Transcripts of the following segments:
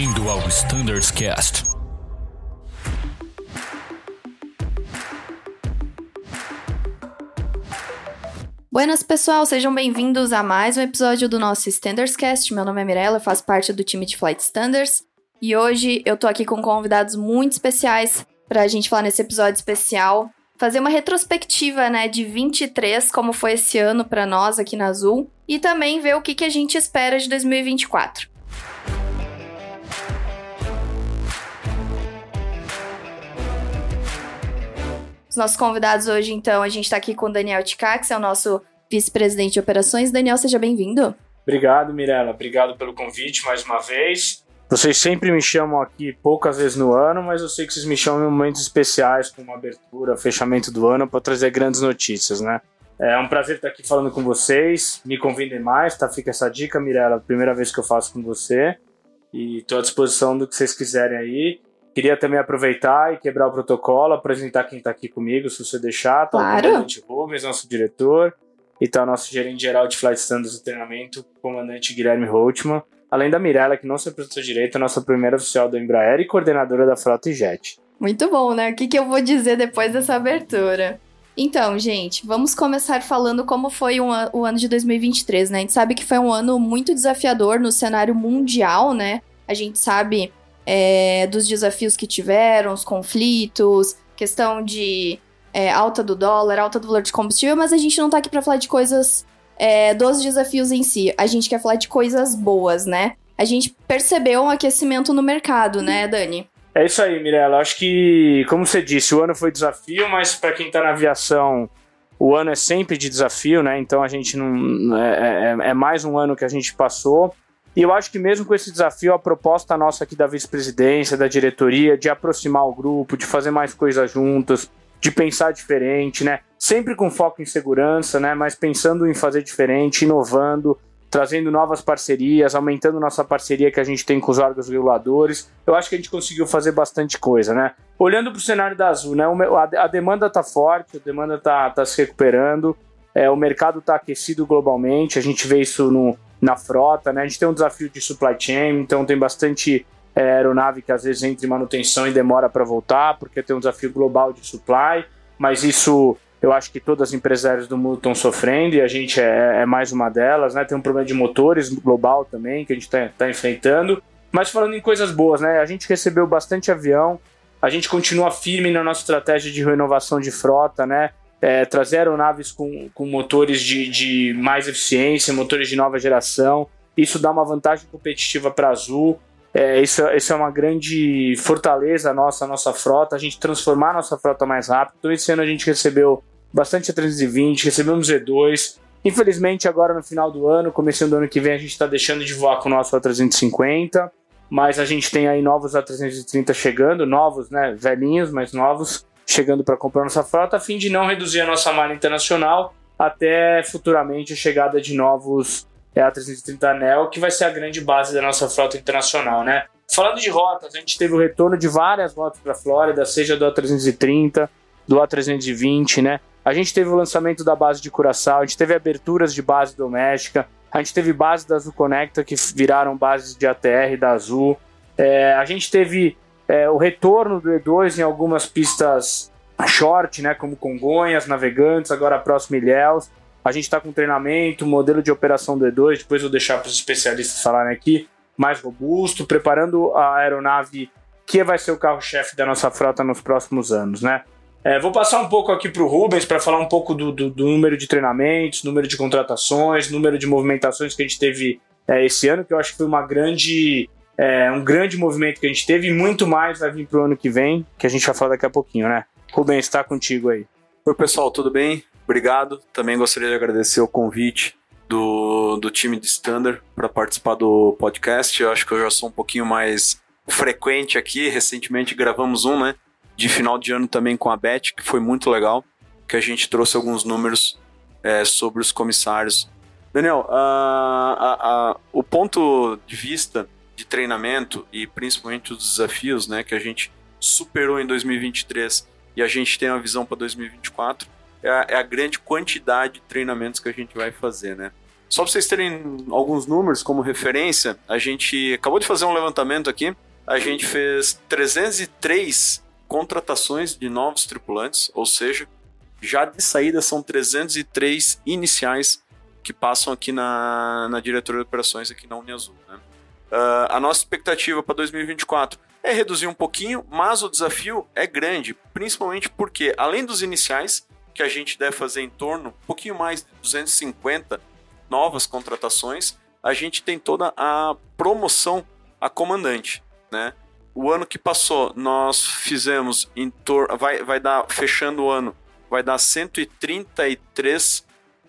Bem-vindo ao Standards Cast. Buenas pessoal, sejam bem-vindos a mais um episódio do nosso Standards Cast. Meu nome é Mirella, eu faço parte do time de Flight Standards e hoje eu tô aqui com convidados muito especiais pra gente falar nesse episódio especial, fazer uma retrospectiva, né, de 23, como foi esse ano para nós aqui na Azul, e também ver o que, que a gente espera de 2024. Os nossos convidados hoje, então, a gente está aqui com o Daniel Ticax, que é o nosso vice-presidente de operações. Daniel, seja bem-vindo. Obrigado, Mirella. Obrigado pelo convite mais uma vez. Vocês sempre me chamam aqui poucas vezes no ano, mas eu sei que vocês me chamam em momentos especiais, como abertura, fechamento do ano, para trazer grandes notícias, né? É um prazer estar aqui falando com vocês. Me convidem mais, tá? Fica essa dica, Mirella. Primeira vez que eu faço com você. E estou à disposição do que vocês quiserem aí. Queria também aproveitar e quebrar o protocolo, apresentar quem está aqui comigo, se você deixar. Tá claro. o comandante Rubens, nosso diretor, e tá o nosso gerente geral de Flight Standards e treinamento, comandante Guilherme Holtman, além da Mirella, que não se apresentou direito, nossa primeira oficial do Embraer e coordenadora da Frota Jet. Muito bom, né? O que, que eu vou dizer depois dessa abertura? Então, gente, vamos começar falando como foi um, o ano de 2023, né? A gente sabe que foi um ano muito desafiador no cenário mundial, né? A gente sabe é, dos desafios que tiveram, os conflitos, questão de é, alta do dólar, alta do valor de combustível, mas a gente não tá aqui para falar de coisas é, dos desafios em si. A gente quer falar de coisas boas, né? A gente percebeu um aquecimento no mercado, né, Dani? É isso aí, Mirella. Acho que, como você disse, o ano foi desafio, mas para quem está na aviação, o ano é sempre de desafio, né? Então a gente não. É, é, é mais um ano que a gente passou. E eu acho que mesmo com esse desafio, a proposta nossa aqui da vice-presidência, da diretoria, de aproximar o grupo, de fazer mais coisas juntas, de pensar diferente, né? Sempre com foco em segurança, né? Mas pensando em fazer diferente, inovando, trazendo novas parcerias, aumentando nossa parceria que a gente tem com os órgãos reguladores. Eu acho que a gente conseguiu fazer bastante coisa, né? Olhando para o cenário da Azul, né? A demanda está forte, a demanda está tá se recuperando, é, o mercado está aquecido globalmente, a gente vê isso no, na frota, né? A gente tem um desafio de supply chain, então tem bastante é, aeronave que às vezes entra em manutenção e demora para voltar, porque tem um desafio global de supply, mas isso eu acho que todas as empresárias do mundo estão sofrendo e a gente é, é, mais uma delas, né? Tem um problema de motores global também que a gente está tá enfrentando. Mas falando em coisas boas, né? A gente recebeu bastante avião, a gente continua firme na nossa estratégia de renovação de frota, né? É, trazer aeronaves com, com motores de, de mais eficiência, motores de nova geração. Isso dá uma vantagem competitiva para a Azul. É, isso, isso é uma grande fortaleza nossa, nossa frota, a gente transformar a nossa frota mais rápido. Então, esse ano a gente recebeu bastante A320, recebemos Z2. Infelizmente, agora no final do ano, começando do ano que vem, a gente está deixando de voar com o nosso A350, mas a gente tem aí novos A330 chegando, novos, né, velhinhos, mas novos chegando para comprar nossa frota, a fim de não reduzir a nossa malha internacional até futuramente a chegada de novos é, A330 Neo, que vai ser a grande base da nossa frota internacional, né? Falando de rotas, a gente teve o retorno de várias rotas para a Flórida, seja do A330, do A320, né? A gente teve o lançamento da base de Curaçao, a gente teve aberturas de base doméstica, a gente teve base da Azul Conecta que viraram bases de ATR da Azul. É, a gente teve é, o retorno do E2 em algumas pistas short, né, como Congonhas, Navegantes, agora a próxima Ilhéus. A gente está com treinamento, modelo de operação do E2, depois vou deixar para os especialistas falarem aqui, mais robusto, preparando a aeronave que vai ser o carro-chefe da nossa frota nos próximos anos, né? É, vou passar um pouco aqui para o Rubens para falar um pouco do, do, do, número de treinamentos, número de contratações, número de movimentações que a gente teve é, esse ano, que eu acho que foi uma grande é um grande movimento que a gente teve e muito mais vai vir pro ano que vem, que a gente vai falar daqui a pouquinho, né? Rubens, está contigo aí. Oi, pessoal, tudo bem? Obrigado. Também gostaria de agradecer o convite do, do time de Standard para participar do podcast. Eu acho que eu já sou um pouquinho mais frequente aqui. Recentemente gravamos um, né? De final de ano também com a Beth, que foi muito legal, que a gente trouxe alguns números é, sobre os comissários. Daniel, o ponto de vista de treinamento e principalmente os desafios né, que a gente superou em 2023 e a gente tem uma visão para 2024 é a, é a, grande quantidade de treinamentos que a gente vai fazer. Né? Só para vocês terem alguns números como referência, a gente acabou de fazer um levantamento aqui. A gente fez 303 contratações de novos tripulantes, ou seja, já de saída são 303 iniciais que passam aqui na, na diretoria de operações aqui na Uniazul. Né? Uh, a nossa expectativa para 2024 é reduzir um pouquinho, mas o desafio é grande, principalmente porque, além dos iniciais, que a gente deve fazer em torno, um pouquinho mais de 250 novas contratações, a gente tem toda a promoção a comandante, né? O ano que passou, nós fizemos em torno, vai, vai dar, fechando o ano, vai dar 133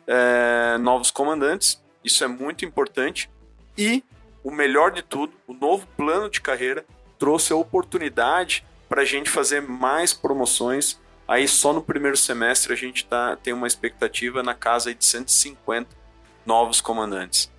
é, novos comandantes, isso é muito importante, e o melhor de tudo, o novo plano de carreira trouxe a oportunidade para a gente fazer mais promoções. Aí só no primeiro semestre a gente tá, tem uma expectativa na casa de 150 novos comandantes.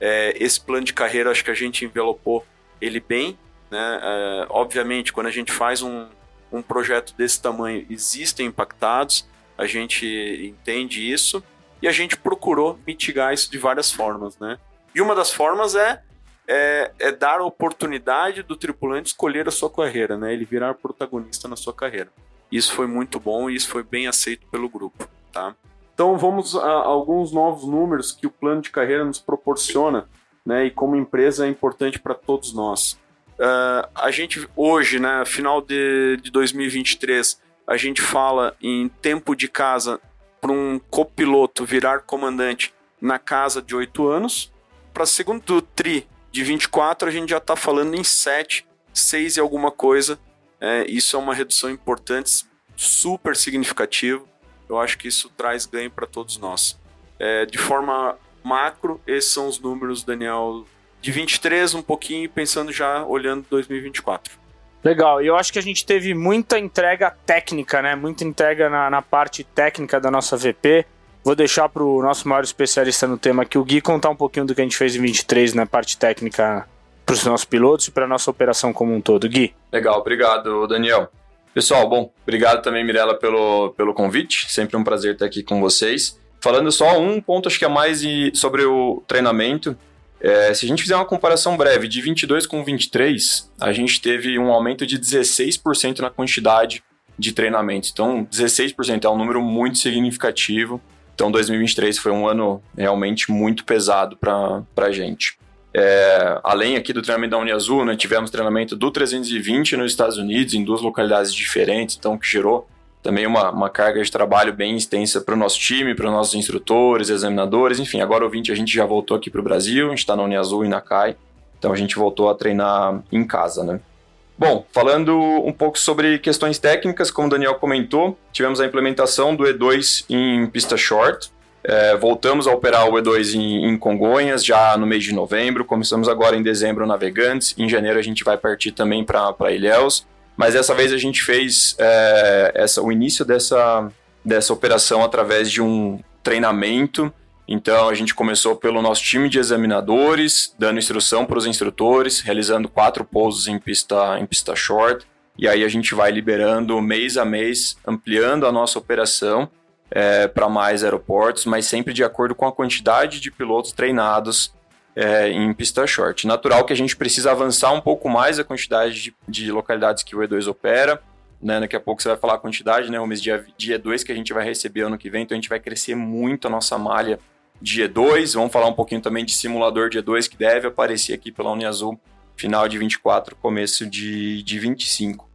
É, esse plano de carreira acho que a gente envelopou ele bem. Né? É, obviamente, quando a gente faz um, um projeto desse tamanho, existem impactados, a gente entende isso e a gente procurou mitigar isso de várias formas. Né? E uma das formas é é, é, dar a oportunidade do tripulante escolher a sua carreira, né? Ele virar protagonista na sua carreira. Isso foi muito bom e isso foi bem aceito pelo grupo, tá? Então vamos a, alguns novos números que o plano de carreira nos proporciona, né? E como empresa é importante para todos nós. Uh, a gente hoje, né? Final de, de 2023, a gente fala em tempo de casa para um copiloto virar comandante na casa de oito anos. Para segundo tri de 24, a gente já está falando em 7, 6 e alguma coisa. É, isso é uma redução importante, super significativa. Eu acho que isso traz ganho para todos nós. É, de forma macro, esses são os números, Daniel, de 23 um pouquinho, pensando já olhando 2024. Legal, e eu acho que a gente teve muita entrega técnica, né? Muita entrega na, na parte técnica da nossa VP. Vou deixar para o nosso maior especialista no tema aqui, o Gui, contar um pouquinho do que a gente fez em 23 na parte técnica para os nossos pilotos e para a nossa operação como um todo. Gui. Legal, obrigado, Daniel. Pessoal, bom, obrigado também, Mirella, pelo, pelo convite. Sempre um prazer estar aqui com vocês. Falando só um ponto, acho que é mais sobre o treinamento. É, se a gente fizer uma comparação breve de 22 com 23, a gente teve um aumento de 16% na quantidade de treinamentos. Então, 16% é um número muito significativo. Então 2023 foi um ano realmente muito pesado para a gente. É, além aqui do treinamento da Uniazul, né, tivemos treinamento do 320 nos Estados Unidos, em duas localidades diferentes, então que gerou também uma, uma carga de trabalho bem extensa para o nosso time, para os nossos instrutores, examinadores, enfim. Agora o 20 a gente já voltou aqui para o Brasil, a gente está na Uniazul e na CAI, então a gente voltou a treinar em casa, né? Bom, falando um pouco sobre questões técnicas, como o Daniel comentou, tivemos a implementação do E2 em pista short. É, voltamos a operar o E2 em, em, Congonhas já no mês de novembro. Começamos agora em dezembro Navegantes. Em janeiro a gente vai partir também para Ilhéus. Mas dessa vez a gente fez é, essa, o início dessa, dessa operação através de um treinamento então a gente começou pelo nosso time de examinadores, dando instrução para os instrutores, realizando quatro pousos em pista, em pista short. E aí a gente vai liberando mês a mês, ampliando a nossa operação é, para mais aeroportos, mas sempre de acordo com a quantidade de pilotos treinados é, em pista short. Natural que a gente precisa avançar um pouco mais a quantidade de, de localidades que o E2 opera. Né? Daqui a pouco você vai falar a quantidade, né? O mês de, de E2 que a gente vai receber ano que vem, então a gente vai crescer muito a nossa malha de E2. Vamos falar um pouquinho também de simulador de E2 que deve aparecer aqui pela Uniazul final de 24, começo de, de 25.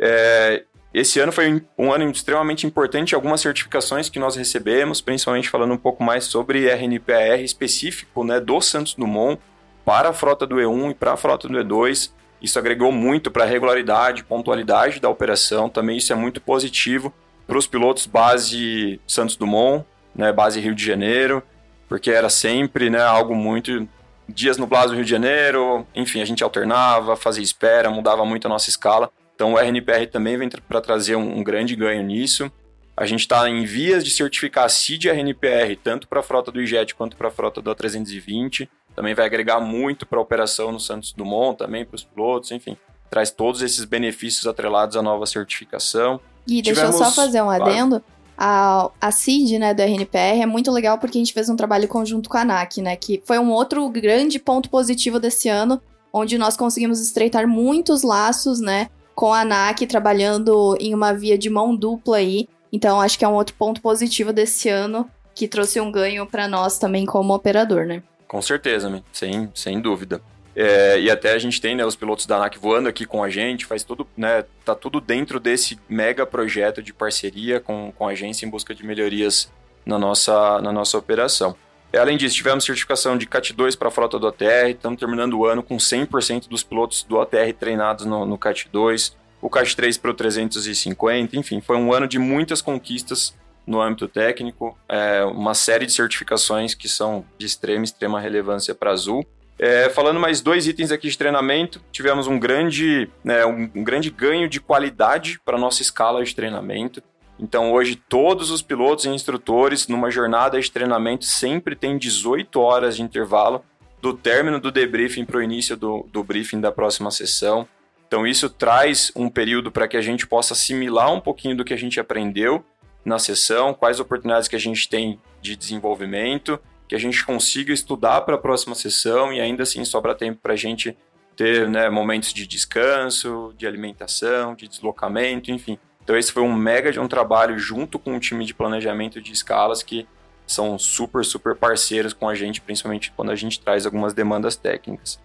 É, esse ano foi um ano extremamente importante, algumas certificações que nós recebemos, principalmente falando um pouco mais sobre RNPAR específico né, do Santos Dumont para a frota do E1 e para a frota do E2. Isso agregou muito para a regularidade, pontualidade da operação. Também isso é muito positivo para os pilotos base Santos Dumont, né, base Rio de Janeiro, porque era sempre né, algo muito. Dias nublados no Rio de Janeiro, enfim, a gente alternava, fazia espera, mudava muito a nossa escala. Então o RNPR também vem para trazer um, um, grande ganho nisso. A gente está em vias de certificar a CID RNPR, tanto para a frota do IJET quanto para a frota do A320. Também vai agregar muito para a operação no Santos Dumont, também para os pilotos, enfim. Traz todos esses benefícios atrelados à nova certificação. E deixa eu só fazer um adendo. Claro A, a CID, né, do RNPR, é muito legal porque a gente fez um trabalho conjunto com a ANAC, né, que foi um outro grande ponto positivo desse ano, onde nós conseguimos estreitar muitos laços, né, com a ANAC trabalhando em uma via de mão dupla aí. Então, acho que é um outro ponto positivo desse ano que trouxe um ganho para nós também como operador, né? Com certeza, sem, sem dúvida. É, e até a gente tem né, os pilotos da ANAC voando aqui com a gente, faz tudo, né, tá tudo dentro desse mega projeto de parceria com, com a agência em busca de melhorias na nossa, na nossa operação. É, além disso, tivemos certificação de CAT 2 para a frota do OTR, estamos terminando o ano com 100% dos pilotos do OTR treinados no, no CAT 2, o CAT 3 para o 350, enfim, foi um ano de muitas conquistas no âmbito técnico, é, uma série de certificações que são de extrema, extrema relevância para a Azul. É, falando mais dois itens aqui de treinamento, tivemos um grande, né, um, um grande ganho de qualidade para nossa escala de treinamento. Então, hoje, todos os pilotos e instrutores, numa jornada de treinamento, sempre tem 18 horas de intervalo do término do debriefing para o início do, do briefing da próxima sessão. Então, isso traz um período para que a gente possa assimilar um pouquinho do que a gente aprendeu na sessão, quais oportunidades que a gente tem de desenvolvimento que a gente consiga estudar para a próxima sessão e ainda assim sobra tempo para a gente ter né, momentos de descanso, de alimentação, de deslocamento, enfim. Então esse foi um mega de um trabalho junto com o time de planejamento de escalas que são super, super parceiros com a gente, principalmente quando a gente traz algumas demandas técnicas.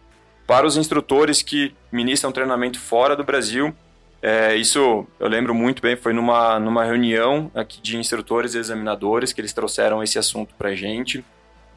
Para os instrutores que ministram treinamento fora do Brasil, é, isso eu lembro muito bem, foi numa, numa reunião aqui de instrutores e examinadores que eles trouxeram esse assunto para a gente.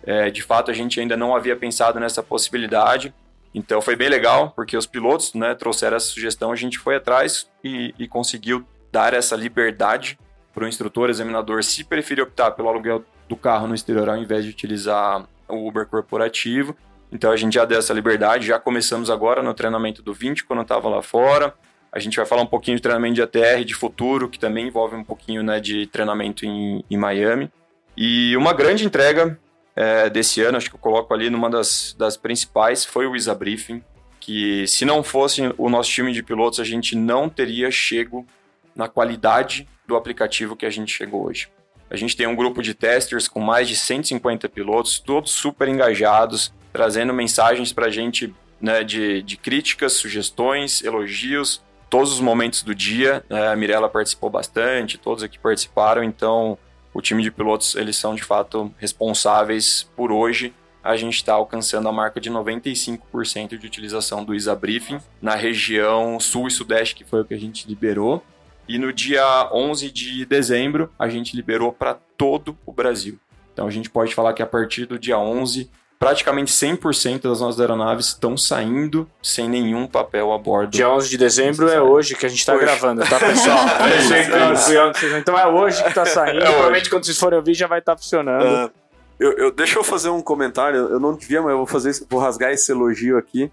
É, de fato, a gente ainda não havia pensado nessa possibilidade. Então foi bem legal, porque os pilotos né, trouxeram essa sugestão, a gente foi atrás e, e conseguiu dar essa liberdade para o instrutor, examinador, se preferir optar pelo aluguel do carro no exterior ao invés de utilizar o Uber corporativo. Então a gente já deu essa liberdade, já começamos agora no treinamento do 20, quando eu estava lá fora. A gente vai falar um pouquinho de treinamento de ATR de futuro, que também envolve um pouquinho né, de treinamento em, em Miami. E uma grande entrega é, desse ano, acho que eu coloco ali numa das, das principais, foi o ISA Briefing, que se não fosse o nosso time de pilotos, a gente não teria chego na qualidade do aplicativo que a gente chegou hoje. A gente tem um grupo de testers com mais de 150 pilotos, todos super engajados, trazendo mensagens para a gente né, de, de críticas, sugestões, elogios, todos os momentos do dia. É, a Mirella participou bastante, todos aqui participaram, então o time de pilotos eles são de fato responsáveis por hoje a gente está alcançando a marca de 95% de utilização do ISA Briefing na região sul e sudeste, que foi o que a gente liberou. E no dia 11 de dezembro, a gente liberou para todo o Brasil. Então a gente pode falar que a partir do dia 11, praticamente 100% das nossas aeronaves estão saindo sem nenhum papel a bordo. Dia 11 de dezembro é hoje que a gente está gravando, tá, pessoal? é então é hoje que está saindo. É Provavelmente quando vocês forem ouvir já vai estar tá funcionando. Uh, eu, eu, deixa eu fazer um comentário. Eu não devia, mas eu vou fazer, vou rasgar esse elogio aqui.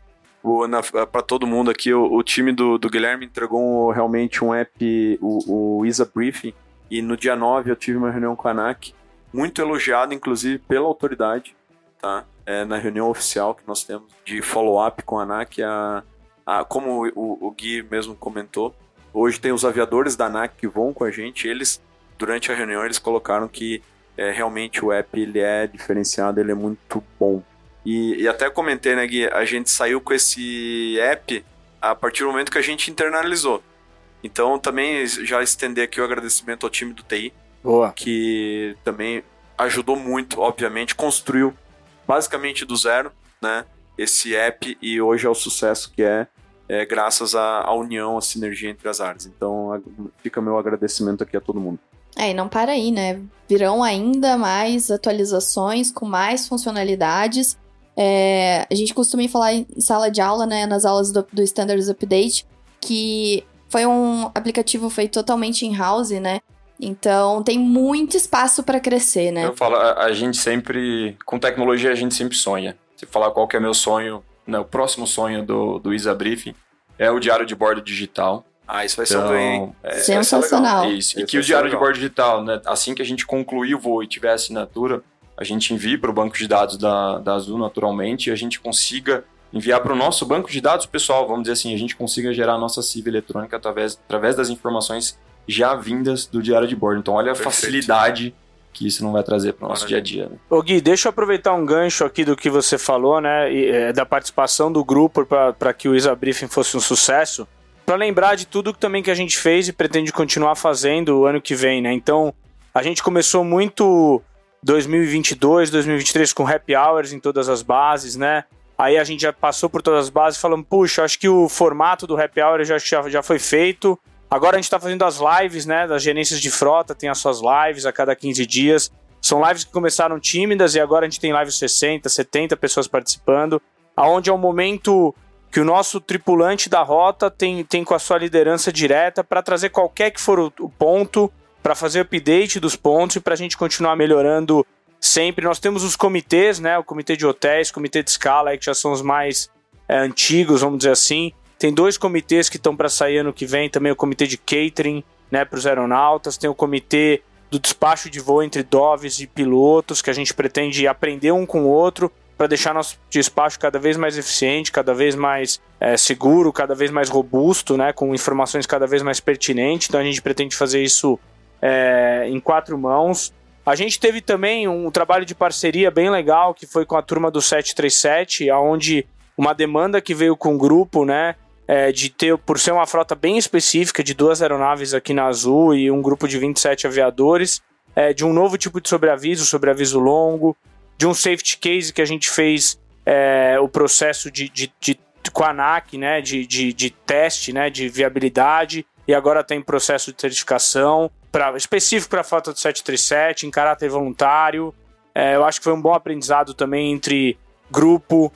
Para todo mundo aqui, o, o time do, do, Guilherme entregou um, realmente um app, o, o ISA Briefing, e no dia 9 eu tive uma reunião com a ANAC, muito elogiado, inclusive, pela autoridade, tá? É, na reunião oficial que nós temos de follow-up com a ANAC, a, a, como o, o Gui mesmo comentou, hoje tem os aviadores da ANAC que vão com a gente, eles, durante a reunião, eles colocaram que é, realmente o app ele é diferenciado, ele é muito bom. E, e até comentei, né, Gui, a gente saiu com esse app a partir do momento que a gente internalizou. Então, também já estender aqui o agradecimento ao time do TI, Boa. que também ajudou muito, obviamente, construiu basicamente do zero, né? Esse app e hoje é o sucesso que é, é graças à, à união, à sinergia entre as áreas. Então fica meu agradecimento aqui a todo mundo. É, e não para aí, né? Virão ainda mais atualizações com mais funcionalidades. É, a gente costuma falar em sala de aula, né? Nas aulas do, do Standards Update, que foi um aplicativo feito totalmente in-house, né? Então tem muito espaço para crescer, né? Eu falo, a, a, gente sempre, com tecnologia a gente sempre sonha. Se falar qual que é meu sonho, né, o próximo sonho do, do Isa Briefing é o diário de bordo digital. Ah, isso vai então, ser um então, é, Sensacional. Isso. E que o diário legal. de bordo digital, né, assim que a gente concluir o voo e tiver a assinatura, a gente envie para o banco de dados da, da Azul naturalmente e a gente consiga enviar para o nosso banco de dados pessoal, vamos dizer assim, a gente consiga gerar a nossa CIV eletrônica através, através das informações já vindas do diário de bordo. Então, olha a Perfeito. facilidade que isso não vai trazer para o nosso dia a dia. né? Ô Gui, deixa eu aproveitar um gancho aqui do que você falou, né, e, é, da participação do grupo para que o Isa Briefing fosse um sucesso, para lembrar de tudo que também que a gente fez e pretende continuar fazendo o ano que vem, né? Então, a gente começou muito 2022, 2023 com happy hours em todas as bases, né? Aí a gente já passou por todas as bases falando, puxa, acho que o formato do happy hour já, já, já foi feito. Agora a gente está fazendo as lives, né? Das gerências de frota, tem as suas lives a cada 15 dias. São lives que começaram tímidas e agora a gente tem lives 60, 70 pessoas participando, aonde é um momento que o nosso tripulante da rota tem, tem com a sua liderança direta para trazer qualquer que for o, o ponto, para fazer update dos pontos e para a gente continuar melhorando sempre. Nós temos os comitês, né? O comitê de hotéis, comitê de escala, que já são os mais é, antigos, vamos dizer assim. Tem dois comitês que estão para sair ano que vem, também o comitê de catering, né, para os aeronautas. Tem o comitê do despacho de voo entre doves e pilotos, que a gente pretende aprender um com o outro para deixar nosso despacho cada vez mais eficiente, cada vez mais é, seguro, cada vez mais robusto, né, com informações cada vez mais pertinentes. Então a gente pretende fazer isso é, em quatro mãos. A gente teve também um trabalho de parceria bem legal que foi com a turma do 737, aonde uma demanda que veio com o grupo, né, é, de ter, por ser uma frota bem específica de duas aeronaves aqui na Azul e um grupo de 27 aviadores, é, de um novo tipo de sobreaviso, sobreaviso longo, de um safety case que a gente fez é, o processo de, de, de, com a ANAC, né, de, de, de teste, né, de viabilidade, e agora tem processo de certificação pra, específico para a frota do 737, em caráter voluntário. É, eu acho que foi um bom aprendizado também entre grupo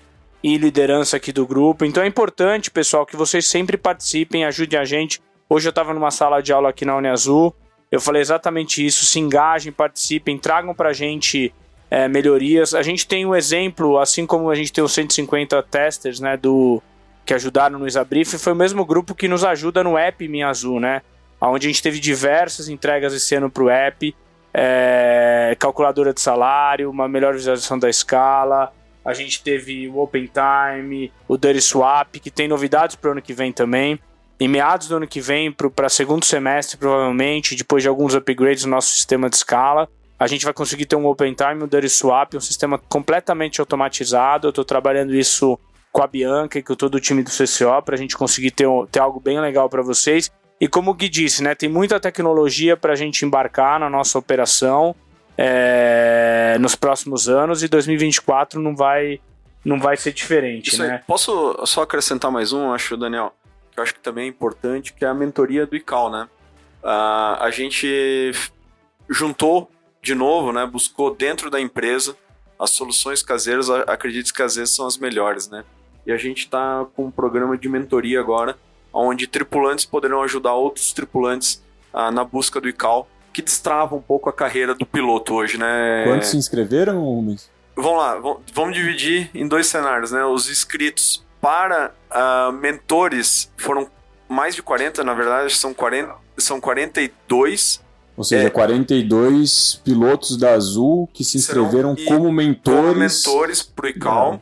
e liderança aqui do grupo. Então é importante, pessoal, que vocês sempre participem, ajudem a gente. Hoje eu estava numa sala de aula aqui na Uniazul, eu falei exatamente isso, se engajem, participem, tragam pra gente é, melhorias. A gente tem um exemplo, assim como a gente tem os 150 testers, né, do que ajudaram no Isabrief, foi o mesmo grupo que nos ajuda no app Minha Azul, né? Onde a gente teve diversas entregas esse ano pro app, é, calculadora de salário, uma melhor visualização da escala. A gente teve o Open Time, o Dirty Swap, que tem novidades para o ano que vem também. Em meados do ano que vem, para segundo semestre, provavelmente, depois de alguns upgrades no nosso sistema de escala, a gente vai conseguir ter um Open Time, um Dirty Swap, um sistema completamente automatizado. Eu estou trabalhando isso com a Bianca e com todo o time do CCO para a gente conseguir ter, ter algo bem legal para vocês. E como o Gui disse, né, tem muita tecnologia para a gente embarcar na nossa operação é, nos próximos anos e 2024 não vai, não vai ser diferente, Isso aí. né? Posso só acrescentar mais um, acho, Daniel? Que eu acho que também é importante, que é a mentoria do ICAO, né? Ah, a gente juntou de novo, né? Buscou dentro da empresa as soluções caseiras, acredito que às vezes são as melhores, né? E a gente está com um programa de mentoria agora, onde tripulantes poderão ajudar outros tripulantes ah, na busca do ICAO, que destrava um pouco a carreira do piloto hoje, né? Quantos se inscreveram, Rubens? Vamos lá, vam- vamos dividir em dois cenários, né? Os inscritos para ah, mentores foram mais de 40, na verdade, são 40, são 42. Ou seja, É. 42 pilotos da Azul que se inscreveram como mentores. como mentores pro ICAO. É.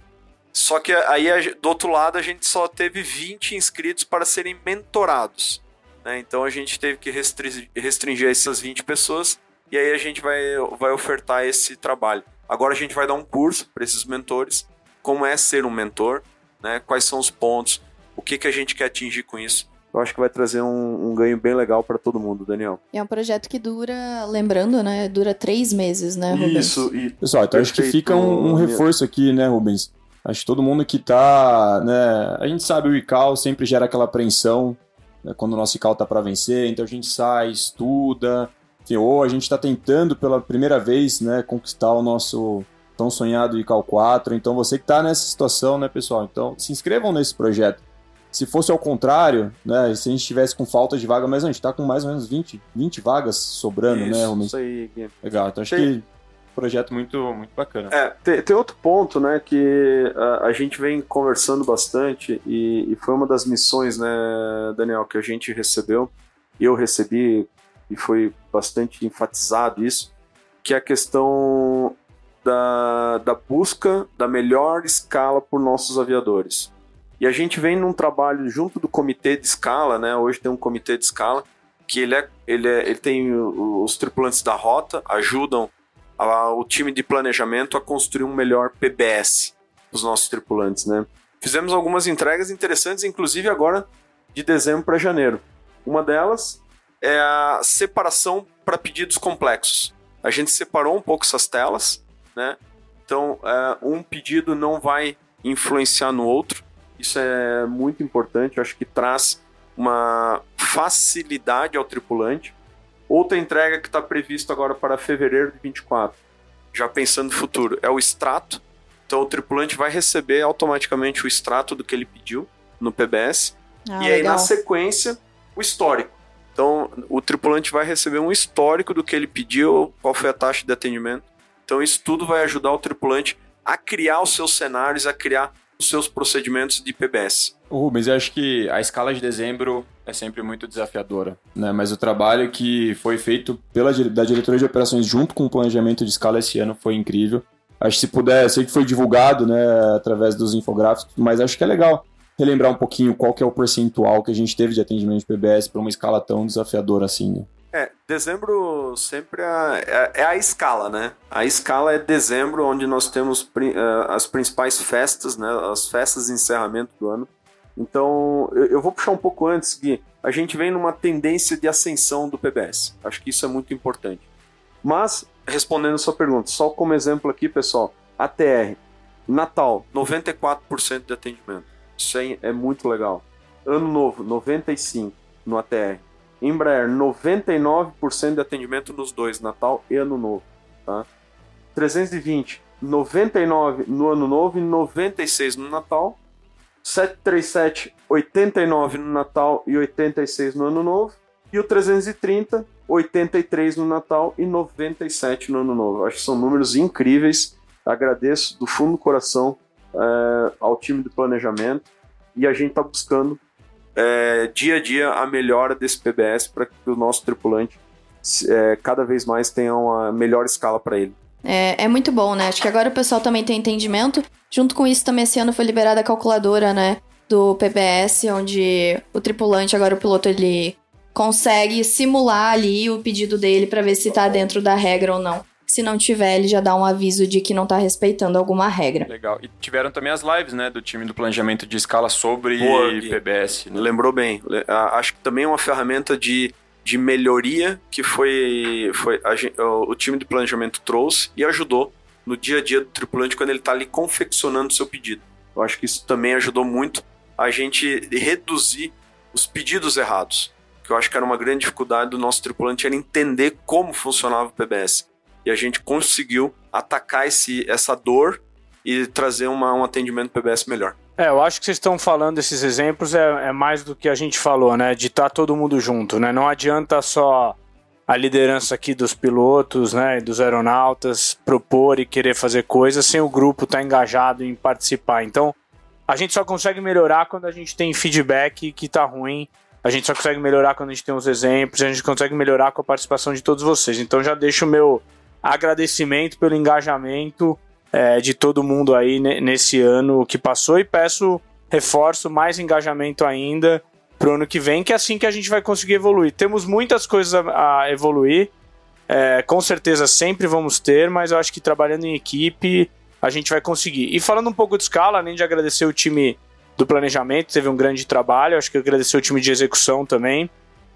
Só que aí, do outro lado, a gente só teve 20 inscritos para serem mentorados. Né? Então a gente teve que restri- restringir essas 20 pessoas e aí a gente vai, vai ofertar esse trabalho. Agora a gente vai dar um curso para esses mentores, como é ser um mentor, né? quais são os pontos, o que, que a gente quer atingir com isso. Eu acho que vai trazer um, um ganho bem legal para todo mundo, Daniel. É um projeto que dura, lembrando, né? Dura três meses, né, Rubens? Isso, e Pessoal, então acho que fica um, um reforço aqui, né, Rubens? Acho que todo mundo que tá, né, a gente sabe o ICAO sempre gera aquela apreensão né, quando o nosso ICAO tá para vencer, então a gente sai, estuda, enfim, ou a gente tá tentando pela primeira vez, né, conquistar o nosso tão sonhado ICAO 4, então você que tá nessa situação, né, pessoal, então se inscrevam nesse projeto. Se fosse ao contrário, né, se a gente estivesse com falta de vaga, mas a gente tá com mais ou menos 20, 20 vagas sobrando, né, Rubens? isso aí, Gui. Legal, então acho que projeto muito, muito bacana. É, tem, tem outro ponto, né, que a, a gente vem conversando bastante e, e foi uma das missões, né, Daniel, que a gente recebeu, eu recebi, e foi bastante enfatizado isso, que é a questão da, da busca da melhor escala por nossos aviadores. E a gente vem num trabalho junto do comitê de escala, né, hoje tem um comitê de escala, que ele, é, ele, é, ele tem os tripulantes da rota, ajudam a, o time de planejamento a construir um melhor PBS os nossos tripulantes, né? Fizemos algumas entregas interessantes, inclusive agora de dezembro para janeiro. Uma delas é a separação para pedidos complexos. A gente separou um pouco essas telas, né? Então, é, um pedido não vai influenciar no outro. Isso é muito importante. Eu acho que traz uma facilidade ao tripulante. Outra entrega que está prevista agora para fevereiro de 24, já pensando no futuro, é o extrato. Então, o tripulante vai receber automaticamente o extrato do que ele pediu no PBS. Ah, e aí, legal. na sequência, o histórico. Então, o tripulante vai receber um histórico do que ele pediu, qual foi a taxa de atendimento. Então, isso tudo vai ajudar o tripulante a criar os seus cenários, a criar os seus procedimentos de PBS. Rubens, eu acho que a escala de dezembro é sempre muito desafiadora, né? Mas o trabalho que foi feito pela da diretoria de operações junto com o planejamento de escala esse ano foi incrível. Acho que se puder, sei que foi divulgado, né, através dos infográficos, mas acho que é legal relembrar um pouquinho qual que é o percentual que a gente teve de atendimento de PBS para uma escala tão desafiadora assim. Né? É, dezembro sempre é, é, é, a escala, né? A escala é dezembro, onde nós temos uh, as principais festas, né? As festas de encerramento do ano. Então, eu, vou puxar um pouco antes, que a gente vem numa tendência de ascensão do PBS. Acho que isso é muito importante. Mas, respondendo a sua pergunta, só como exemplo aqui, pessoal, ATR, Natal, 94% de atendimento. Isso aí é muito legal. Ano Novo, 95% no ATR. Embraer, 99% de atendimento nos dois, Natal e Ano Novo. Tá? 320, 99 no Ano Novo e 96 no Natal. 737, 89 no Natal e 86 no Ano Novo. E o 330, 83 no Natal e 97 no Ano Novo. Acho que são números incríveis. Agradeço do fundo do coração é, ao time de planejamento e a gente está buscando é, dia a dia a melhora desse PBS para que o nosso tripulante é, cada vez mais tenha uma melhor escala para ele. É, é muito bom, né? Acho que agora o pessoal também tem entendimento. Junto com isso, também esse ano foi liberada a calculadora, né? Do PBS, onde o tripulante, agora o piloto, ele consegue simular ali o pedido dele para ver se tá dentro da regra ou não. Se não tiver, ele já dá um aviso de que não tá respeitando alguma regra. Legal. E tiveram também as lives, né, do time do planejamento de escala sobre Boa, PBS. Né? Lembrou bem. Acho que também é uma ferramenta de, de melhoria que foi, foi a, o time de planejamento trouxe e ajudou no dia a dia do tripulante quando ele está ali confeccionando seu pedido. Eu acho que isso também ajudou muito a gente reduzir os pedidos errados. Que eu acho que era uma grande dificuldade do nosso tripulante era entender como funcionava o PBS e a gente conseguiu atacar esse, essa dor e trazer uma, um atendimento PBS melhor. É, eu acho que vocês estão falando desses exemplos é, é mais do que a gente falou, né? De estar tá todo mundo junto, né? Não adianta só a liderança aqui dos pilotos, né, dos aeronautas propor e querer fazer coisas sem o grupo estar tá engajado em participar. Então, a gente só consegue melhorar quando a gente tem feedback que está ruim. A gente só consegue melhorar quando a gente tem os exemplos. A gente consegue melhorar com a participação de todos vocês. Então, já deixo o meu agradecimento pelo engajamento é, de todo mundo aí nesse ano que passou e peço, reforço, mais engajamento ainda pro ano que vem, que é assim que a gente vai conseguir evoluir. Temos muitas coisas a, a evoluir, é, com certeza sempre vamos ter, mas eu acho que trabalhando em equipe a gente vai conseguir. E falando um pouco de escala, além de agradecer o time do planejamento, teve um grande trabalho, acho que agradecer o time de execução também.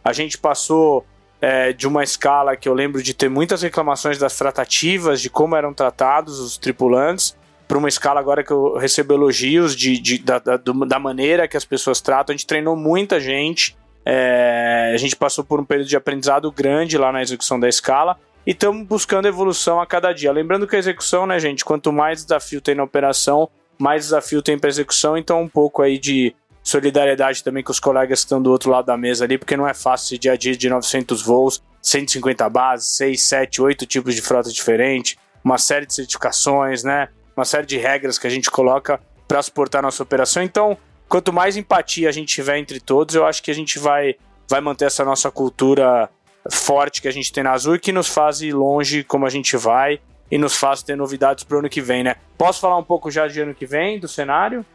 A gente passou é, de uma escala que eu lembro de ter muitas reclamações das tratativas, de como eram tratados os tripulantes, para uma escala agora que eu recebo elogios de, de da, da, da, maneira que as pessoas tratam. A gente treinou muita gente, é, a gente passou por um período de aprendizado grande lá na execução da escala e estamos buscando evolução a cada dia. Lembrando que a execução, né, gente, quanto mais desafio tem na operação, mais desafio tem para execução, então um pouco aí de solidariedade também com os colegas que estão do outro lado da mesa ali, porque não é fácil esse dia a dia de 900 voos, 150 bases, 6, 7, 8 tipos de frota diferente, uma série de certificações, né? Uma série de regras que a gente coloca para suportar nossa operação. Então, quanto mais empatia a gente tiver entre todos, eu acho que a gente vai, vai manter essa nossa cultura forte que a gente tem na Azul e que nos faz ir longe como a gente vai e nos faz ter novidades para o ano que vem, né? Posso falar um pouco já de ano que vem, do cenário?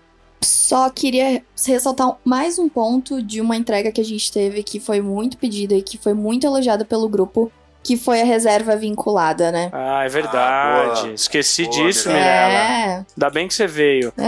Só queria ressaltar mais um ponto de uma entrega que a gente teve que foi muito pedida e que foi muito elogiada pelo grupo, que foi a reserva vinculada, né? Ah, é verdade. Ah, Esqueci Boa, disso, Mirella. É. Ainda bem que você veio.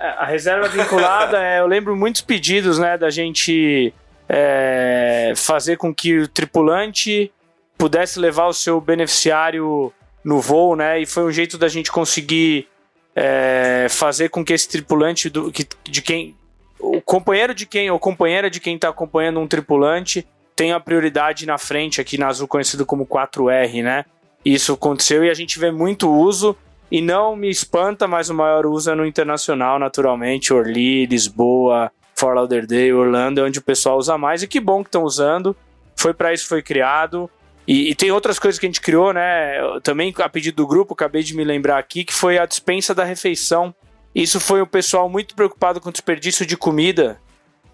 É, A reserva vinculada, é, eu lembro muitos pedidos, né, da gente é, fazer com que o tripulante pudesse levar o seu beneficiário no voo, né, e foi um jeito da gente conseguir é, fazer com que esse tripulante do, que, de quem o companheiro de quem ou companheira de quem está acompanhando um tripulante tenha prioridade na frente aqui na Azul conhecido como 4R, né? Isso aconteceu e a gente vê muito uso e não me espanta, mas o maior uso é no internacional, naturalmente, Orly, Lisboa, Fort Lauderdale, Orlando, é onde o pessoal usa mais e que bom que estão usando. Foi para isso que foi criado. E, e tem outras coisas que a gente criou, né? Eu Também a pedido do grupo, acabei de me lembrar aqui, que foi a dispensa da refeição. Isso foi o pessoal muito preocupado com o desperdício de comida,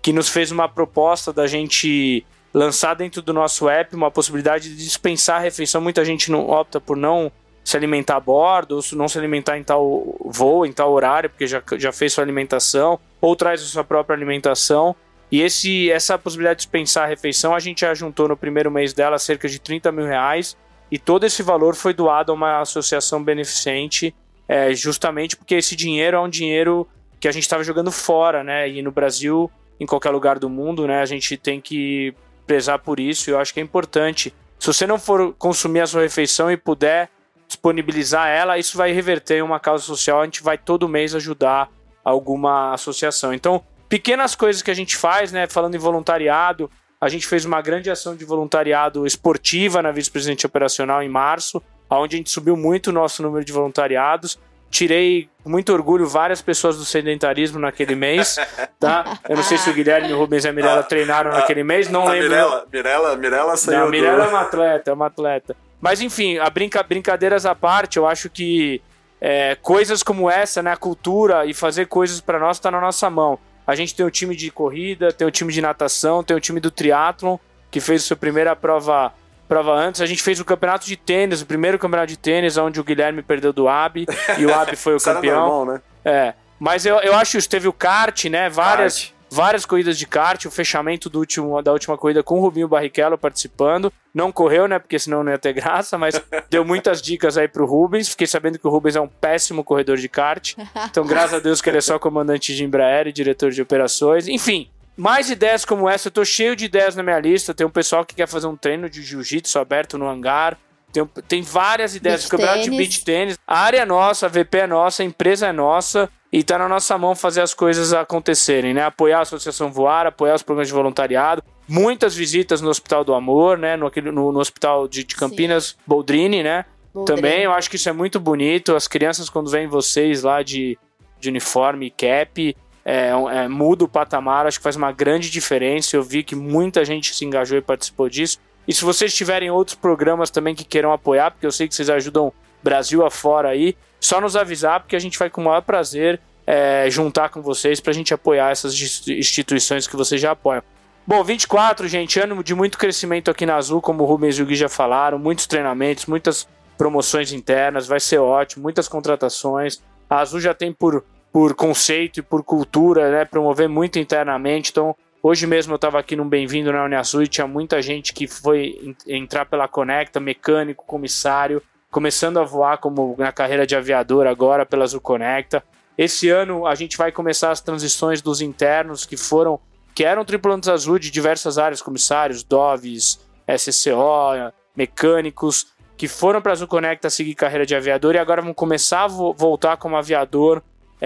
que nos fez uma proposta da gente lançar dentro do nosso app uma possibilidade de dispensar a refeição. Muita gente não opta por não se alimentar a bordo, ou não se alimentar em tal voo, em tal horário, porque já, já fez sua alimentação, ou traz a sua própria alimentação. E esse, essa possibilidade de dispensar a refeição, a gente já juntou no primeiro mês dela cerca de 30 mil reais, e todo esse valor foi doado a uma associação beneficente, é, justamente porque esse dinheiro é um dinheiro que a gente estava jogando fora, né? E no Brasil, em qualquer lugar do mundo, né? A gente tem que prezar por isso, e eu acho que é importante. Se você não for consumir a sua refeição e puder disponibilizar ela, isso vai reverter em uma causa social, a gente vai todo mês ajudar alguma associação. Então, pequenas coisas que a gente faz, né? Falando em voluntariado, a gente fez uma grande ação de voluntariado esportiva na vice-presidente operacional em março, onde a gente subiu muito o nosso número de voluntariados. Tirei com muito orgulho várias pessoas do sedentarismo naquele mês, tá? Eu não sei se o Guilherme, o Rubens e a Mirella treinaram naquele mês, não a lembro. Mirella, Mirella, Mirella saiu Não, a Mirella é do... uma atleta, é uma atleta. Mas enfim, a brinca, brincadeiras à parte, eu acho que é, coisas como essa, né, a cultura e fazer coisas para nós está na nossa mão. A gente tem o time de corrida, tem o time de natação, tem o time do triatlon que fez a sua primeira prova prova antes. A gente fez o campeonato de tênis, o primeiro campeonato de tênis, onde o Guilherme perdeu do Abi e o Abi foi o campeão. normal, né? É. Mas eu, eu acho isso. Teve o kart, né? Várias, Kart. Várias corridas de kart. O fechamento do último, da última corrida com o Rubinho Barrichello participando. Não correu, né? Porque senão não ia ter graça, mas deu muitas dicas aí pro Rubens. Fiquei sabendo que o Rubens é um péssimo corredor de kart. Então, graças a Deus que ele é só comandante de Embraer e diretor de operações. Enfim, mais ideias como essa. Eu tô cheio de ideias na minha lista. Tem um pessoal que quer fazer um treino de jiu-jitsu aberto no hangar. Tem, tem várias ideias. Beach o campeonato de tênis. beach tênis. A área é nossa, a VP é nossa, a empresa é nossa. E tá na nossa mão fazer as coisas acontecerem, né? Apoiar a Associação Voar, apoiar os programas de voluntariado. Muitas visitas no Hospital do Amor, né? No, no, no Hospital de, de Campinas, Boldrini, né? Também eu acho que isso é muito bonito. As crianças, quando veem vocês lá de, de uniforme e cap, é, um- é, muda o patamar. Acho que faz uma grande diferença. Eu vi que muita gente se engajou e participou disso. E se vocês tiverem outros programas também que queiram apoiar, porque eu sei que vocês ajudam Brasil afora aí, só nos avisar, porque a gente vai com o maior prazer é, juntar com vocês pra gente apoiar essas instituições que vocês já apoiam. Bom, 24, gente, ano de muito crescimento aqui na Azul, como o Rubens e o Gui já falaram, muitos treinamentos, muitas promoções internas, vai ser ótimo, muitas contratações. A Azul já tem por, por conceito e por cultura, né, promover muito internamente, então hoje mesmo eu estava aqui num Bem-vindo na Uniazul e tinha muita gente que foi en- entrar pela Conecta, mecânico, comissário, começando a voar como na carreira de aviador agora pela Azul Conecta. Esse ano a gente vai começar as transições dos internos que foram que eram tripulantes azul de diversas áreas, comissários, DOVs, SCO, mecânicos, que foram para a Azul Conecta seguir carreira de aviador e agora vão começar a vo- voltar como aviador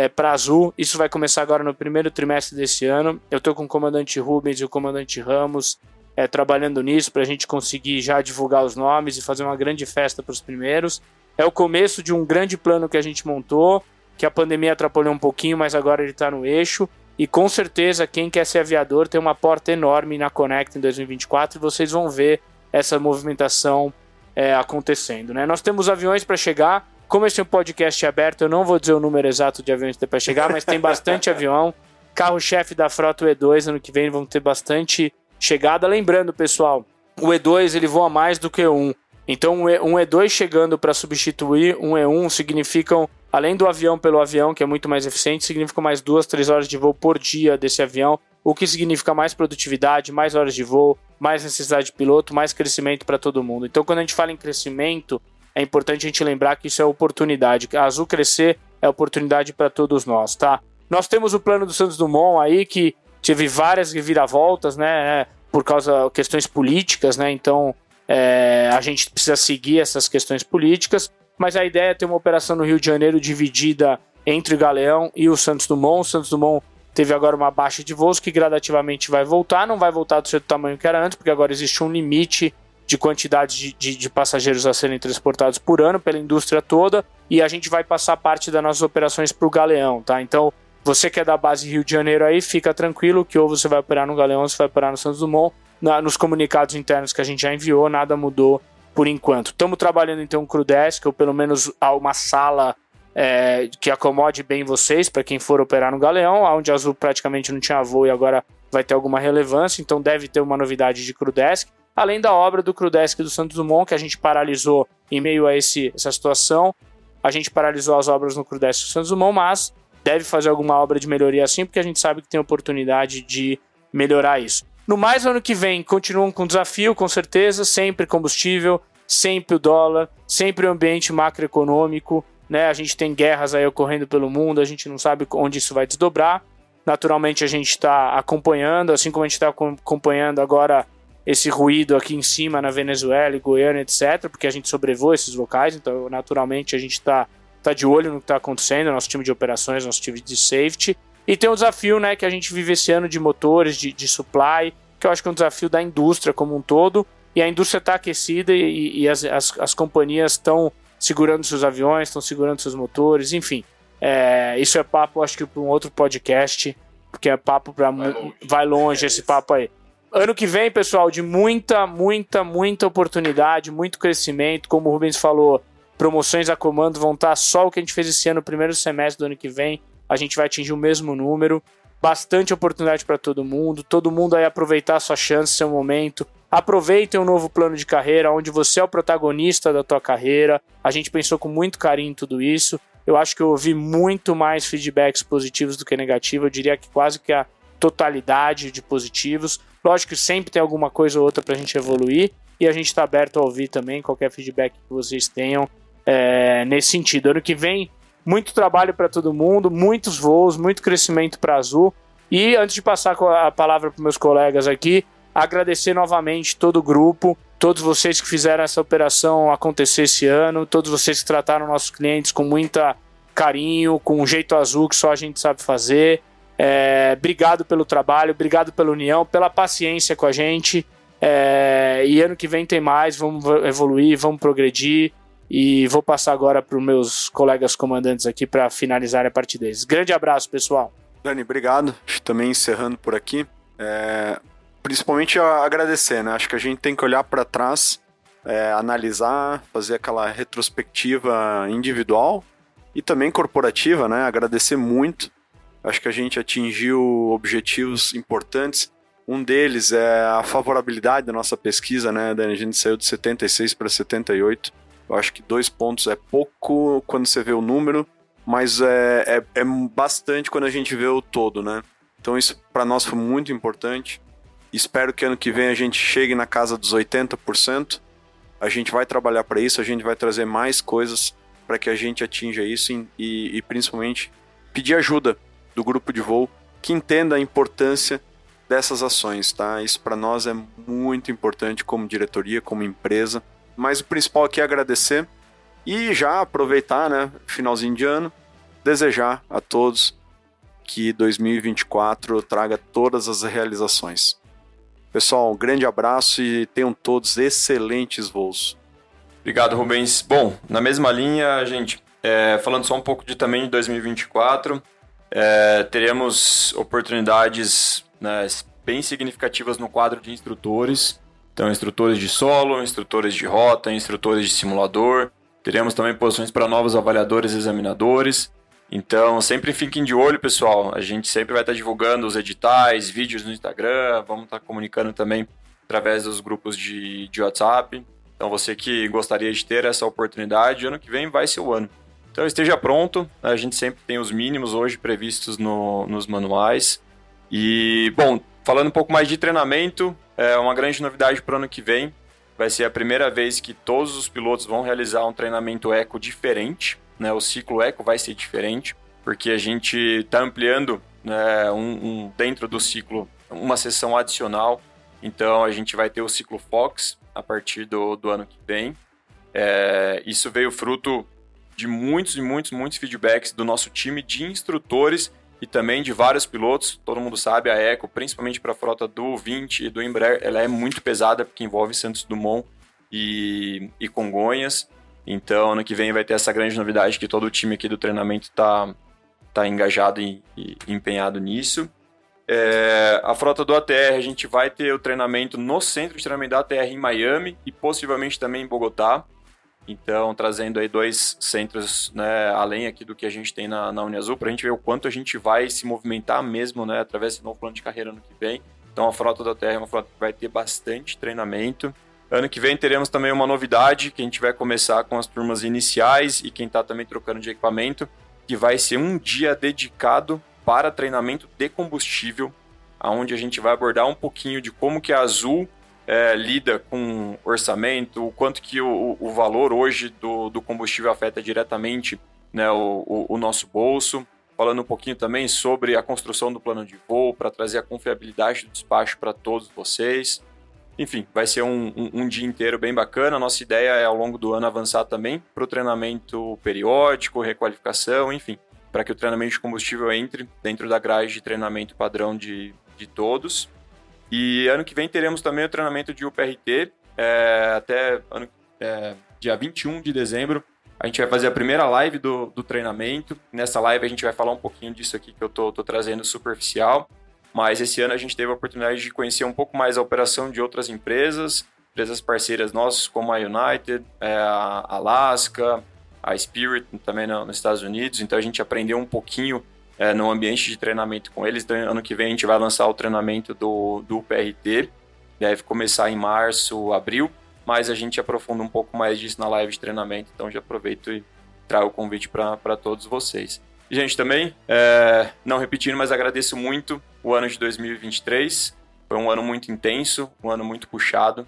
para Azul. Isso vai começar agora no primeiro trimestre desse ano. Eu estou com o comandante Rubens e o comandante Ramos é, trabalhando nisso para a gente conseguir já divulgar os nomes e fazer uma grande festa para os primeiros. É o começo de um grande plano que a gente montou, que a pandemia atrapalhou um pouquinho, mas agora ele está no eixo. E com certeza, quem quer ser aviador tem uma porta enorme na Conecta em 2024 e vocês vão ver essa movimentação é, acontecendo. Né? Nós temos aviões para chegar. Como esse é um podcast aberto, eu não vou dizer o número exato de aviões que tem para chegar, mas tem bastante avião. Carro-chefe da frota o E2, ano que vem vão ter bastante chegada. Lembrando, pessoal, o E2 ele voa mais do que o 1. Então, um E- um E2 chegando para substituir um E1 significam além do avião pelo avião, que é muito mais eficiente, significa mais duas, três horas de voo por dia desse avião, o que significa mais produtividade, mais horas de voo, mais necessidade de piloto, mais crescimento para todo mundo. Então, quando a gente fala em crescimento, é importante a gente lembrar que isso é oportunidade. A Azul crescer é oportunidade para todos nós, tá? Nós temos o plano do Santos Dumont aí que teve várias reviravoltas, né? Por causa de questões políticas, né? Então é, a gente precisa seguir essas questões políticas. Mas a ideia é ter uma operação no Rio de Janeiro dividida entre o Galeão e o Santos Dumont. O Santos Dumont teve agora uma baixa de voos que gradativamente vai voltar, não vai voltar do seu tamanho que era antes, porque agora existe um limite de quantidade de, de, de, passageiros a serem transportados por ano pela indústria toda e a gente vai passar parte das nossas operações para o Galeão, tá? Então, você que é da base Rio de Janeiro aí, fica tranquilo que ou você vai operar no Galeão ou você vai operar no Santos Dumont. Na, nos comunicados internos que a gente já enviou, nada mudou por enquanto. Estamos trabalhando então um Crudesk, ou pelo menos uma sala é, que acomode bem vocês, para quem for operar no Galeão, onde a Azul praticamente não tinha voo e agora vai ter alguma relevância, então deve ter uma novidade de Crudesk além da obra do Crudesk do Santos Dumont, que a gente paralisou em meio a esse, essa situação. A gente paralisou as obras no Crudesk do Santos Dumont, mas deve fazer alguma obra de melhoria assim, porque a gente sabe que tem oportunidade de melhorar isso. No mais, ano que vem, continuam com desafio, com certeza, sempre combustível, sempre o dólar, sempre o ambiente macroeconômico, né? A gente tem guerras aí ocorrendo pelo mundo, a gente não sabe onde isso vai desdobrar. Naturalmente, a gente está acompanhando, assim como a gente está acompanhando agora esse ruído aqui em cima na Venezuela e Goiânia, etc., porque a gente sobrevoa esses locais, então naturalmente a gente está tá de olho no que está acontecendo, nosso time de operações, nosso time de safety. E tem o desafio né, que a gente vive esse ano de motores, de, de supply, que eu acho que é um desafio da indústria como um todo. E a indústria está aquecida e, e as, as, as companhias estão segurando seus aviões, estão segurando seus motores, enfim. É, isso é papo, acho que para um outro podcast, porque é papo para vai, vai longe esse papo aí. Ano que vem, pessoal, de muita, muita, muita oportunidade, muito crescimento. Como o Rubens falou, promoções a comando vão estar só o que a gente fez esse ano, primeiro semestre do ano que vem. A gente vai atingir o mesmo número. Bastante oportunidade para todo mundo. Todo mundo aí aproveitar a sua chance, seu momento. Aproveitem um novo plano de carreira, onde você é o protagonista da tua carreira. A gente pensou com muito carinho em tudo isso. Eu acho que eu ouvi muito mais feedbacks positivos do que negativos. Eu diria que quase que a totalidade de positivos. Lógico que sempre tem alguma coisa ou outra para a gente evoluir e a gente está aberto a ouvir também qualquer feedback que vocês tenham é, nesse sentido. Ano que vem, muito trabalho para todo mundo, muitos voos, muito crescimento para Azul. E antes de passar a palavra para meus colegas aqui, agradecer novamente todo o grupo, todos vocês que fizeram essa operação acontecer esse ano, todos vocês que trataram nossos clientes com muita carinho, com um jeito azul que só a gente sabe fazer. É, obrigado pelo trabalho, obrigado pela união, pela paciência com a gente. É, e ano que vem tem mais, vamos evoluir, vamos progredir. E vou passar agora para os meus colegas comandantes aqui para finalizar a parte deles. Grande abraço, pessoal. Dani, obrigado. Também encerrando por aqui. É, principalmente agradecer, né? Acho que a gente tem que olhar para trás, é, analisar, fazer aquela retrospectiva individual e também corporativa, né? Agradecer muito Acho que a gente atingiu objetivos importantes. Um deles é a favorabilidade da nossa pesquisa, né? A gente saiu de 76 para 78. Eu acho que dois pontos é pouco quando você vê o número, mas é, é, é bastante quando a gente vê o todo, né? Então isso para nós foi muito importante. Espero que ano que vem a gente chegue na casa dos 80%. A gente vai trabalhar para isso, a gente vai trazer mais coisas para que a gente atinja isso e, e principalmente pedir ajuda do grupo de voo que entenda a importância dessas ações, tá? Isso para nós é muito importante como diretoria, como empresa. Mas o principal aqui é agradecer e já aproveitar, né, finalzinho de ano, desejar a todos que 2024 traga todas as realizações. Pessoal, um grande abraço e tenham todos excelentes voos. Obrigado, Rubens. Bom, na mesma linha, gente, é, falando só um pouco de também de 2024, é, teremos oportunidades né, bem significativas no quadro de instrutores. Então, instrutores de solo, instrutores de rota, instrutores de simulador. Teremos também posições para novos avaliadores e examinadores. Então, sempre fiquem de olho, pessoal. A gente sempre vai estar divulgando os editais, vídeos no Instagram, vamos estar comunicando também através dos grupos de, de WhatsApp. Então, você que gostaria de ter essa oportunidade, ano que vem vai ser o ano. Então esteja pronto, a gente sempre tem os mínimos hoje previstos no, nos manuais. E, bom, falando um pouco mais de treinamento, é uma grande novidade para o ano que vem. Vai ser a primeira vez que todos os pilotos vão realizar um treinamento eco diferente, né? O ciclo eco vai ser diferente, porque a gente está ampliando né, um, um, dentro do ciclo uma sessão adicional. Então a gente vai ter o ciclo Fox a partir do, do ano que vem. É, isso veio fruto de muitos e muitos, muitos feedbacks do nosso time de instrutores e também de vários pilotos. Todo mundo sabe, a Eco, principalmente para a frota do 20 e do Embraer, ela é muito pesada porque envolve Santos Dumont e, e Congonhas. Então, ano que vem vai ter essa grande novidade que todo o time aqui do treinamento está tá engajado e, e empenhado nisso. É, a frota do ATR, a gente vai ter o treinamento no centro de treinamento da ATR em Miami e possivelmente também em Bogotá. Então, trazendo aí dois centros, né, além aqui do que a gente tem na, na Uniazul, para a gente ver o quanto a gente vai se movimentar mesmo, né, através desse novo plano de carreira ano que vem. Então, a frota da Terra é uma frota que vai ter bastante treinamento. Ano que vem teremos também uma novidade, que a gente vai começar com as turmas iniciais e quem está também trocando de equipamento, que vai ser um dia dedicado para treinamento de combustível, aonde a gente vai abordar um pouquinho de como que a Azul é, lida com orçamento, o quanto que o, o valor hoje do, do combustível afeta diretamente né, o, o, o nosso bolso. Falando um pouquinho também sobre a construção do plano de voo para trazer a confiabilidade do despacho para todos vocês. Enfim, vai ser um, um, um, dia inteiro bem bacana. Nossa ideia é, ao longo do ano, avançar também para o treinamento periódico, requalificação, enfim, para que o treinamento de combustível entre dentro da grade de treinamento padrão de, de todos. E ano que vem teremos também o treinamento de UPRT, é, até ano, é, dia 21 de dezembro. A gente vai fazer a primeira live do, do treinamento. Nessa live a gente vai falar um pouquinho disso aqui que eu tô, trazendo superficial. Mas esse ano a gente teve a oportunidade de conhecer um pouco mais a operação de outras empresas, empresas parceiras nossas, como a United, é, a Alaska, a Spirit, também nos Estados Unidos. Então a gente aprendeu um pouquinho é, no ambiente de treinamento com eles. Então, ano que vem a gente vai lançar o treinamento do, do PRT, deve começar em março, abril, mas a gente aprofunda um pouco mais disso na live de treinamento, então já aproveito e trago o convite para todos vocês. Gente, também, é, não repetindo, mas agradeço muito o ano de 2023. Foi um ano muito intenso, um ano muito puxado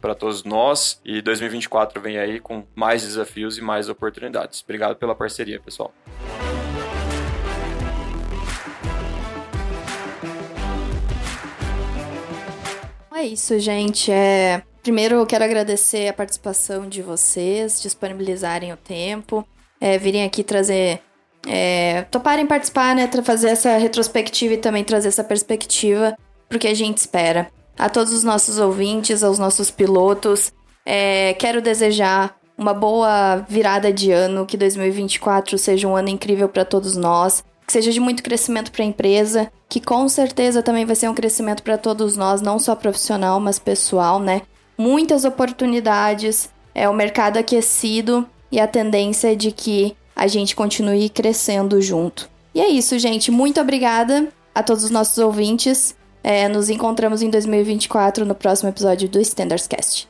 para todos nós. E 2024 vem aí com mais desafios e mais oportunidades. Obrigado pela parceria, pessoal. É isso, gente. É... Primeiro, eu quero agradecer a participação de vocês, disponibilizarem o tempo, é, virem aqui trazer. É, toparem participar, né? Fazer essa retrospectiva e também trazer essa perspectiva pro que a gente espera. A todos os nossos ouvintes, aos nossos pilotos, é, quero desejar uma boa virada de ano, que 2024 seja um ano incrível para todos nós, que seja de muito crescimento para a empresa, que com certeza também vai ser um crescimento para todos nós, não só profissional, mas pessoal, né? Muitas oportunidades, é o mercado aquecido e a tendência é de que a gente continue crescendo junto. E é isso, gente. Muito obrigada a todos os nossos ouvintes. É, nos encontramos em 2024 no próximo episódio do Standards Cast.